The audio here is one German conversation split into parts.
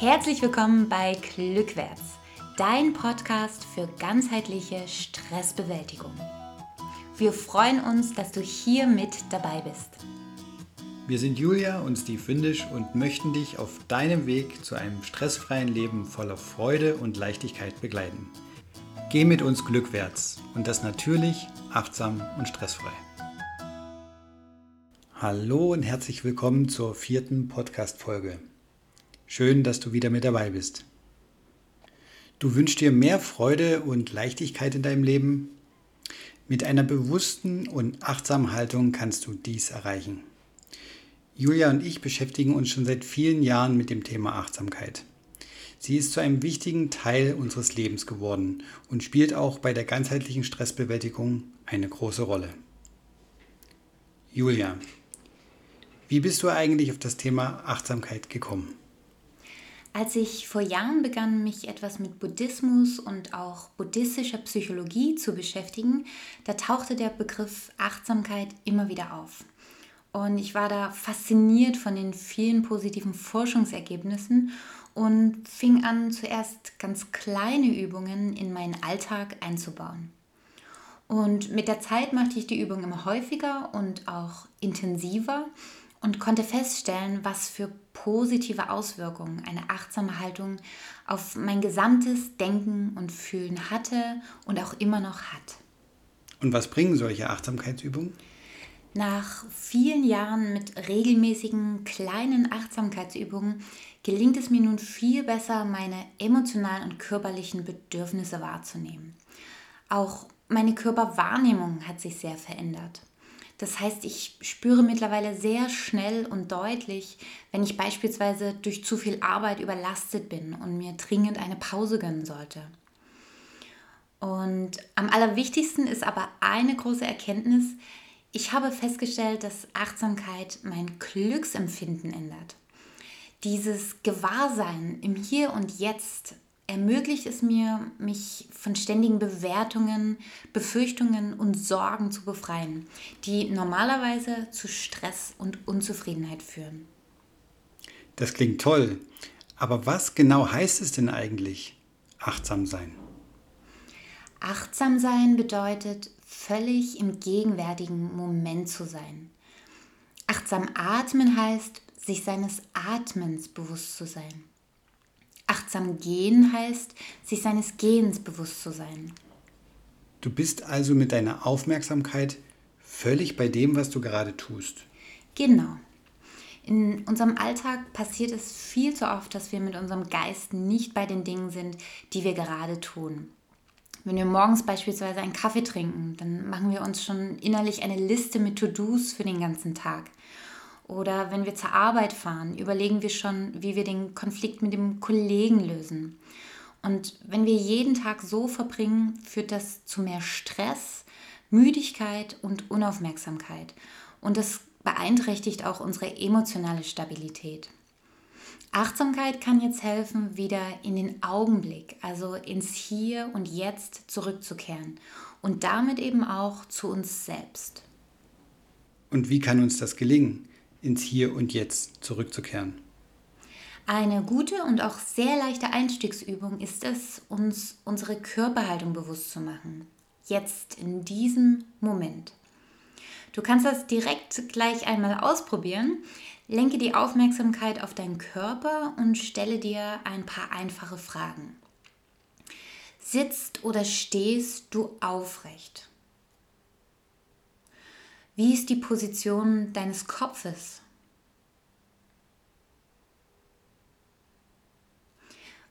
Herzlich willkommen bei Glückwärts, dein Podcast für ganzheitliche Stressbewältigung. Wir freuen uns, dass du hier mit dabei bist. Wir sind Julia und Steve Windisch und möchten dich auf deinem Weg zu einem stressfreien Leben voller Freude und Leichtigkeit begleiten. Geh mit uns glückwärts und das natürlich, achtsam und stressfrei. Hallo und herzlich willkommen zur vierten Podcast-Folge. Schön, dass du wieder mit dabei bist. Du wünschst dir mehr Freude und Leichtigkeit in deinem Leben? Mit einer bewussten und achtsamen Haltung kannst du dies erreichen. Julia und ich beschäftigen uns schon seit vielen Jahren mit dem Thema Achtsamkeit. Sie ist zu einem wichtigen Teil unseres Lebens geworden und spielt auch bei der ganzheitlichen Stressbewältigung eine große Rolle. Julia, wie bist du eigentlich auf das Thema Achtsamkeit gekommen? Als ich vor Jahren begann, mich etwas mit Buddhismus und auch buddhistischer Psychologie zu beschäftigen, da tauchte der Begriff Achtsamkeit immer wieder auf. Und ich war da fasziniert von den vielen positiven Forschungsergebnissen und fing an, zuerst ganz kleine Übungen in meinen Alltag einzubauen. Und mit der Zeit machte ich die Übung immer häufiger und auch intensiver und konnte feststellen, was für positive Auswirkungen eine achtsame Haltung auf mein gesamtes Denken und Fühlen hatte und auch immer noch hat. Und was bringen solche Achtsamkeitsübungen? Nach vielen Jahren mit regelmäßigen kleinen Achtsamkeitsübungen gelingt es mir nun viel besser, meine emotionalen und körperlichen Bedürfnisse wahrzunehmen. Auch meine Körperwahrnehmung hat sich sehr verändert. Das heißt, ich spüre mittlerweile sehr schnell und deutlich, wenn ich beispielsweise durch zu viel Arbeit überlastet bin und mir dringend eine Pause gönnen sollte. Und am allerwichtigsten ist aber eine große Erkenntnis, ich habe festgestellt, dass Achtsamkeit mein Glücksempfinden ändert. Dieses Gewahrsein im Hier und Jetzt ermöglicht es mir, mich von ständigen Bewertungen, Befürchtungen und Sorgen zu befreien, die normalerweise zu Stress und Unzufriedenheit führen. Das klingt toll, aber was genau heißt es denn eigentlich, achtsam sein? Achtsam sein bedeutet, völlig im gegenwärtigen Moment zu sein. Achtsam atmen heißt, sich seines Atmens bewusst zu sein. Achtsam gehen heißt, sich seines Gehens bewusst zu sein. Du bist also mit deiner Aufmerksamkeit völlig bei dem, was du gerade tust. Genau. In unserem Alltag passiert es viel zu oft, dass wir mit unserem Geist nicht bei den Dingen sind, die wir gerade tun. Wenn wir morgens beispielsweise einen Kaffee trinken, dann machen wir uns schon innerlich eine Liste mit To-Dos für den ganzen Tag. Oder wenn wir zur Arbeit fahren, überlegen wir schon, wie wir den Konflikt mit dem Kollegen lösen. Und wenn wir jeden Tag so verbringen, führt das zu mehr Stress, Müdigkeit und Unaufmerksamkeit. Und das beeinträchtigt auch unsere emotionale Stabilität. Achtsamkeit kann jetzt helfen, wieder in den Augenblick, also ins Hier und Jetzt zurückzukehren und damit eben auch zu uns selbst. Und wie kann uns das gelingen? Ins Hier und Jetzt zurückzukehren. Eine gute und auch sehr leichte Einstiegsübung ist es, uns unsere Körperhaltung bewusst zu machen. Jetzt, in diesem Moment. Du kannst das direkt gleich einmal ausprobieren. Lenke die Aufmerksamkeit auf deinen Körper und stelle dir ein paar einfache Fragen. Sitzt oder stehst du aufrecht? Wie ist die Position deines Kopfes?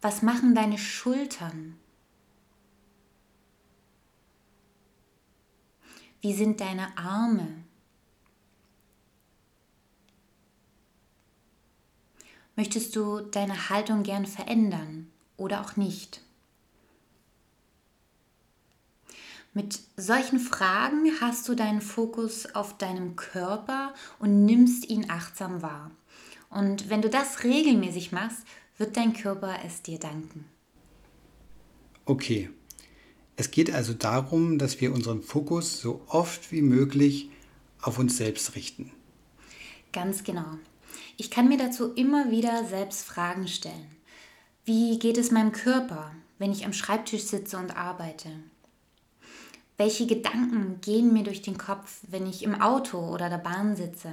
Was machen deine Schultern? Wie sind deine Arme? Möchtest du deine Haltung gern verändern oder auch nicht? Mit solchen Fragen hast du deinen Fokus auf deinem Körper und nimmst ihn achtsam wahr. Und wenn du das regelmäßig machst, wird dein Körper es dir danken. Okay. Es geht also darum, dass wir unseren Fokus so oft wie möglich auf uns selbst richten. Ganz genau. Ich kann mir dazu immer wieder selbst Fragen stellen. Wie geht es meinem Körper, wenn ich am Schreibtisch sitze und arbeite? Welche Gedanken gehen mir durch den Kopf, wenn ich im Auto oder der Bahn sitze?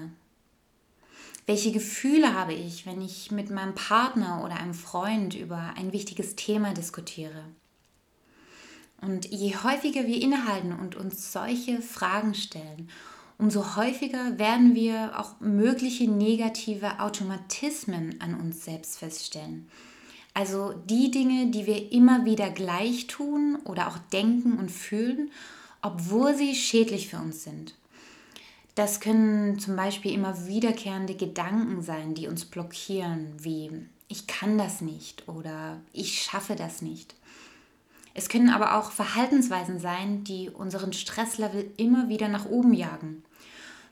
Welche Gefühle habe ich, wenn ich mit meinem Partner oder einem Freund über ein wichtiges Thema diskutiere? Und je häufiger wir innehalten und uns solche Fragen stellen, umso häufiger werden wir auch mögliche negative Automatismen an uns selbst feststellen. Also die Dinge, die wir immer wieder gleich tun oder auch denken und fühlen, obwohl sie schädlich für uns sind. Das können zum Beispiel immer wiederkehrende Gedanken sein, die uns blockieren, wie ich kann das nicht oder ich schaffe das nicht. Es können aber auch Verhaltensweisen sein, die unseren Stresslevel immer wieder nach oben jagen.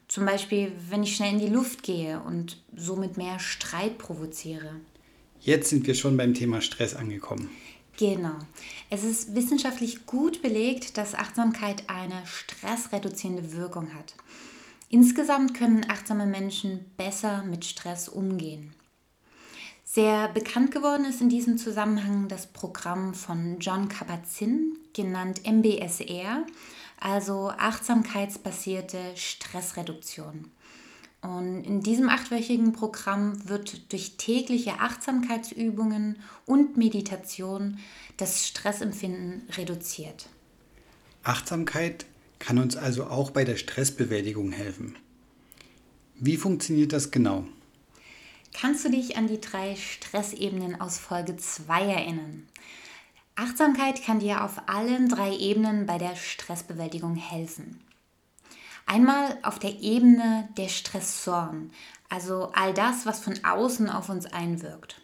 Zum Beispiel, wenn ich schnell in die Luft gehe und somit mehr Streit provoziere. Jetzt sind wir schon beim Thema Stress angekommen. Genau. Es ist wissenschaftlich gut belegt, dass Achtsamkeit eine stressreduzierende Wirkung hat. Insgesamt können achtsame Menschen besser mit Stress umgehen. Sehr bekannt geworden ist in diesem Zusammenhang das Programm von John Kabat-Zinn, genannt MBSR, also achtsamkeitsbasierte Stressreduktion. Und in diesem achtwöchigen Programm wird durch tägliche Achtsamkeitsübungen und Meditation das Stressempfinden reduziert. Achtsamkeit kann uns also auch bei der Stressbewältigung helfen. Wie funktioniert das genau? Kannst du dich an die drei Stressebenen aus Folge 2 erinnern? Achtsamkeit kann dir auf allen drei Ebenen bei der Stressbewältigung helfen. Einmal auf der Ebene der Stressoren, also all das, was von außen auf uns einwirkt.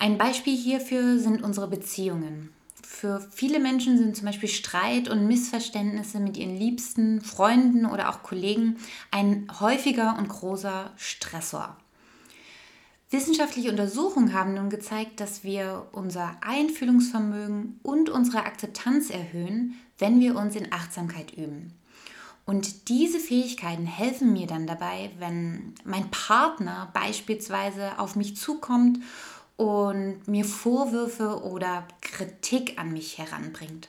Ein Beispiel hierfür sind unsere Beziehungen. Für viele Menschen sind zum Beispiel Streit und Missverständnisse mit ihren Liebsten, Freunden oder auch Kollegen ein häufiger und großer Stressor. Wissenschaftliche Untersuchungen haben nun gezeigt, dass wir unser Einfühlungsvermögen und unsere Akzeptanz erhöhen, wenn wir uns in Achtsamkeit üben. Und diese Fähigkeiten helfen mir dann dabei, wenn mein Partner beispielsweise auf mich zukommt und mir Vorwürfe oder Kritik an mich heranbringt.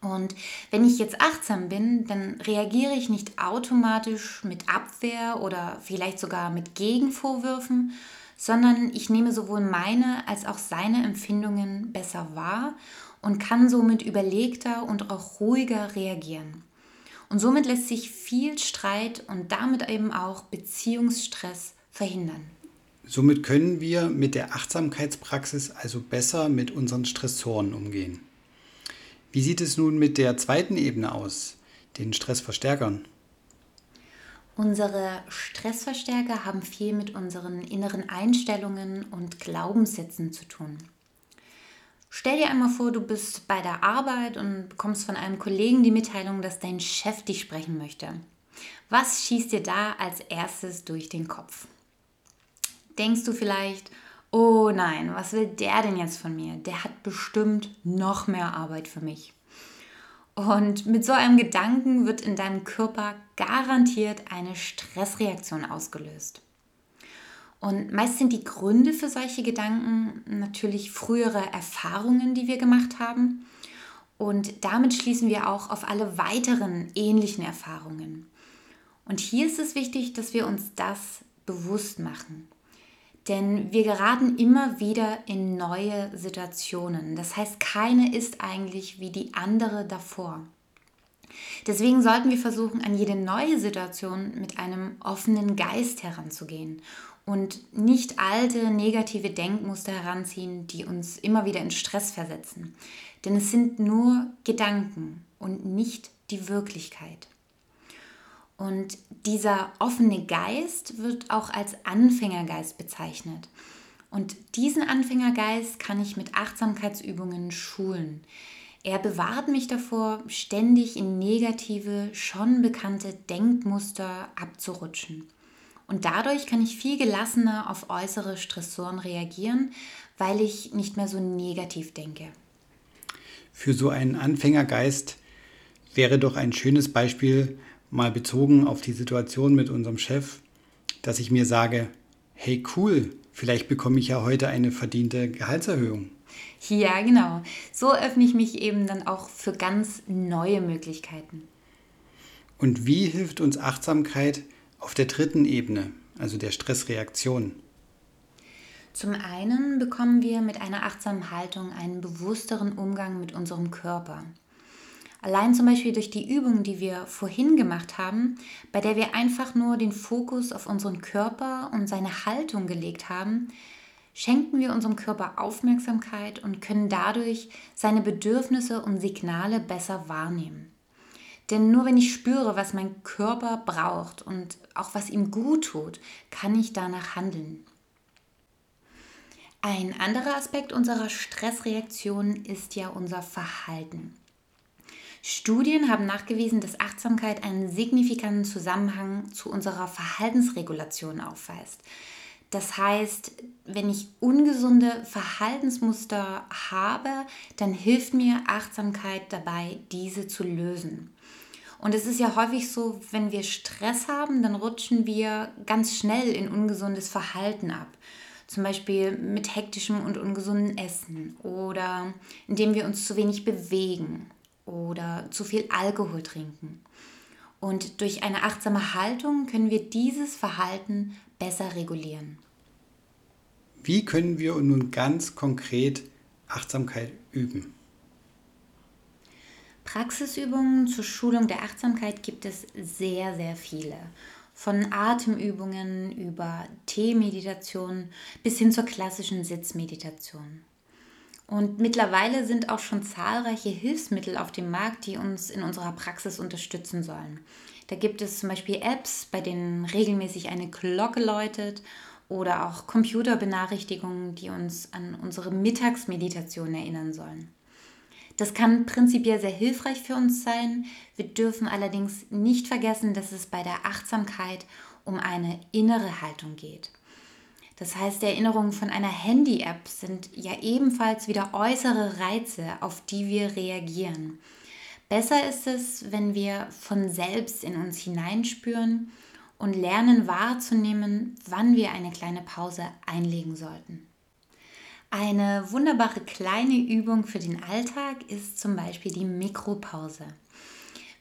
Und wenn ich jetzt achtsam bin, dann reagiere ich nicht automatisch mit Abwehr oder vielleicht sogar mit Gegenvorwürfen, sondern ich nehme sowohl meine als auch seine Empfindungen besser wahr und kann somit überlegter und auch ruhiger reagieren. Und somit lässt sich viel Streit und damit eben auch Beziehungsstress verhindern. Somit können wir mit der Achtsamkeitspraxis also besser mit unseren Stressoren umgehen. Wie sieht es nun mit der zweiten Ebene aus, den Stressverstärkern? Unsere Stressverstärker haben viel mit unseren inneren Einstellungen und Glaubenssätzen zu tun. Stell dir einmal vor, du bist bei der Arbeit und bekommst von einem Kollegen die Mitteilung, dass dein Chef dich sprechen möchte. Was schießt dir da als erstes durch den Kopf? Denkst du vielleicht, oh nein, was will der denn jetzt von mir? Der hat bestimmt noch mehr Arbeit für mich. Und mit so einem Gedanken wird in deinem Körper garantiert eine Stressreaktion ausgelöst. Und meist sind die Gründe für solche Gedanken natürlich frühere Erfahrungen, die wir gemacht haben. Und damit schließen wir auch auf alle weiteren ähnlichen Erfahrungen. Und hier ist es wichtig, dass wir uns das bewusst machen. Denn wir geraten immer wieder in neue Situationen. Das heißt, keine ist eigentlich wie die andere davor. Deswegen sollten wir versuchen, an jede neue Situation mit einem offenen Geist heranzugehen und nicht alte negative Denkmuster heranziehen, die uns immer wieder in Stress versetzen. Denn es sind nur Gedanken und nicht die Wirklichkeit. Und dieser offene Geist wird auch als Anfängergeist bezeichnet. Und diesen Anfängergeist kann ich mit Achtsamkeitsübungen schulen. Er bewahrt mich davor, ständig in negative, schon bekannte Denkmuster abzurutschen. Und dadurch kann ich viel gelassener auf äußere Stressoren reagieren, weil ich nicht mehr so negativ denke. Für so einen Anfängergeist wäre doch ein schönes Beispiel, mal bezogen auf die Situation mit unserem Chef, dass ich mir sage, hey cool, Vielleicht bekomme ich ja heute eine verdiente Gehaltserhöhung. Ja, genau. So öffne ich mich eben dann auch für ganz neue Möglichkeiten. Und wie hilft uns Achtsamkeit auf der dritten Ebene, also der Stressreaktion? Zum einen bekommen wir mit einer achtsamen Haltung einen bewussteren Umgang mit unserem Körper. Allein zum Beispiel durch die Übung, die wir vorhin gemacht haben, bei der wir einfach nur den Fokus auf unseren Körper und seine Haltung gelegt haben, schenken wir unserem Körper Aufmerksamkeit und können dadurch seine Bedürfnisse und Signale besser wahrnehmen. Denn nur wenn ich spüre, was mein Körper braucht und auch was ihm gut tut, kann ich danach handeln. Ein anderer Aspekt unserer Stressreaktion ist ja unser Verhalten. Studien haben nachgewiesen, dass Achtsamkeit einen signifikanten Zusammenhang zu unserer Verhaltensregulation aufweist. Das heißt, wenn ich ungesunde Verhaltensmuster habe, dann hilft mir Achtsamkeit dabei, diese zu lösen. Und es ist ja häufig so, wenn wir Stress haben, dann rutschen wir ganz schnell in ungesundes Verhalten ab. Zum Beispiel mit hektischem und ungesunden Essen oder indem wir uns zu wenig bewegen oder zu viel Alkohol trinken. Und durch eine achtsame Haltung können wir dieses Verhalten besser regulieren. Wie können wir nun ganz konkret Achtsamkeit üben? Praxisübungen zur Schulung der Achtsamkeit gibt es sehr, sehr viele. Von Atemübungen über Teemeditation bis hin zur klassischen Sitzmeditation. Und mittlerweile sind auch schon zahlreiche Hilfsmittel auf dem Markt, die uns in unserer Praxis unterstützen sollen. Da gibt es zum Beispiel Apps, bei denen regelmäßig eine Glocke läutet oder auch Computerbenachrichtigungen, die uns an unsere Mittagsmeditation erinnern sollen. Das kann prinzipiell sehr hilfreich für uns sein. Wir dürfen allerdings nicht vergessen, dass es bei der Achtsamkeit um eine innere Haltung geht. Das heißt, Erinnerungen von einer Handy-App sind ja ebenfalls wieder äußere Reize, auf die wir reagieren. Besser ist es, wenn wir von selbst in uns hineinspüren und lernen wahrzunehmen, wann wir eine kleine Pause einlegen sollten. Eine wunderbare kleine Übung für den Alltag ist zum Beispiel die Mikropause.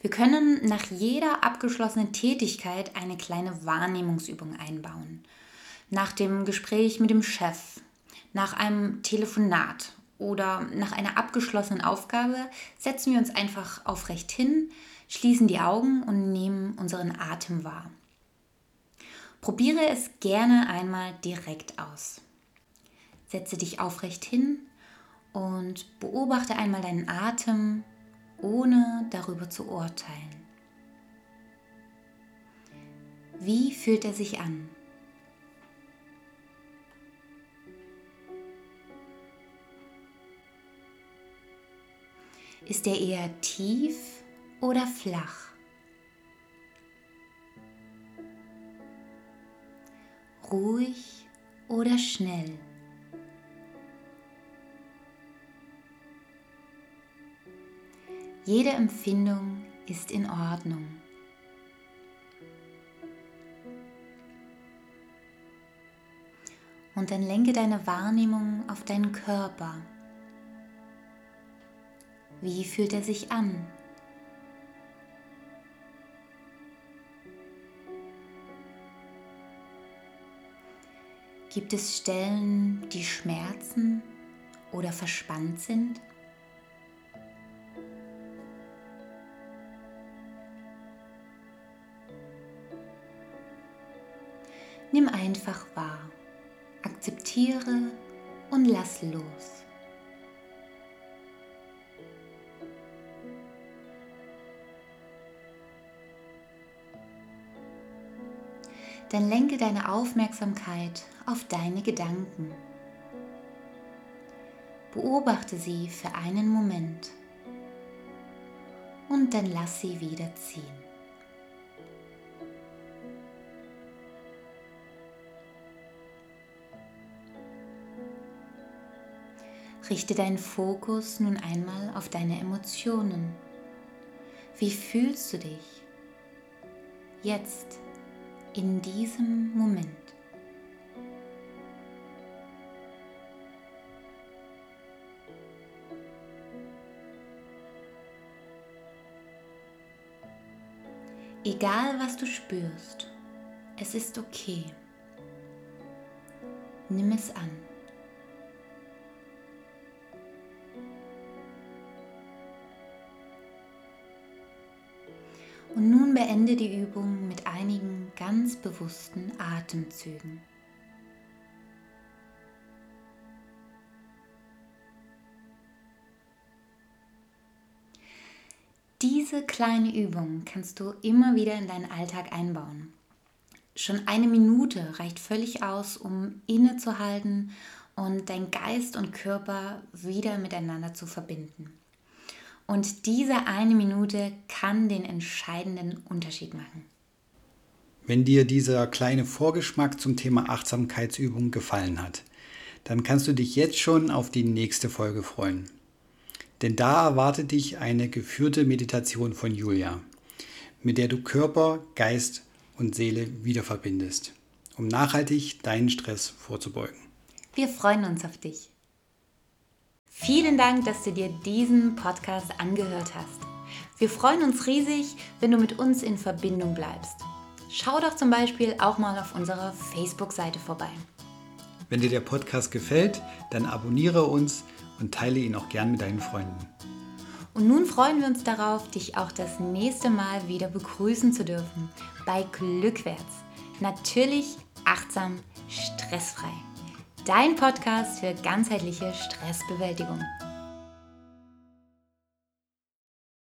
Wir können nach jeder abgeschlossenen Tätigkeit eine kleine Wahrnehmungsübung einbauen nach dem Gespräch mit dem Chef, nach einem Telefonat oder nach einer abgeschlossenen Aufgabe setzen wir uns einfach aufrecht hin, schließen die Augen und nehmen unseren Atem wahr. Probiere es gerne einmal direkt aus. Setze dich aufrecht hin und beobachte einmal deinen Atem, ohne darüber zu urteilen. Wie fühlt er sich an? Ist er eher tief oder flach? Ruhig oder schnell? Jede Empfindung ist in Ordnung. Und dann lenke deine Wahrnehmung auf deinen Körper. Wie fühlt er sich an? Gibt es Stellen, die schmerzen oder verspannt sind? Nimm einfach wahr, akzeptiere und lass los. Dann lenke deine Aufmerksamkeit auf deine Gedanken. Beobachte sie für einen Moment und dann lass sie wieder ziehen. Richte deinen Fokus nun einmal auf deine Emotionen. Wie fühlst du dich jetzt? in diesem Moment. Egal was du spürst, es ist okay. Nimm es an. Und nun beende die Übung ganz bewussten Atemzügen. Diese kleine Übung kannst du immer wieder in deinen Alltag einbauen. Schon eine Minute reicht völlig aus, um innezuhalten und dein Geist und Körper wieder miteinander zu verbinden. Und diese eine Minute kann den entscheidenden Unterschied machen. Wenn dir dieser kleine Vorgeschmack zum Thema Achtsamkeitsübung gefallen hat, dann kannst du dich jetzt schon auf die nächste Folge freuen. Denn da erwartet dich eine geführte Meditation von Julia, mit der du Körper, Geist und Seele wieder verbindest, um nachhaltig deinen Stress vorzubeugen. Wir freuen uns auf dich. Vielen Dank, dass du dir diesen Podcast angehört hast. Wir freuen uns riesig, wenn du mit uns in Verbindung bleibst. Schau doch zum Beispiel auch mal auf unserer Facebook-Seite vorbei. Wenn dir der Podcast gefällt, dann abonniere uns und teile ihn auch gern mit deinen Freunden. Und nun freuen wir uns darauf, dich auch das nächste Mal wieder begrüßen zu dürfen bei Glückwärts. Natürlich achtsam, stressfrei. Dein Podcast für ganzheitliche Stressbewältigung.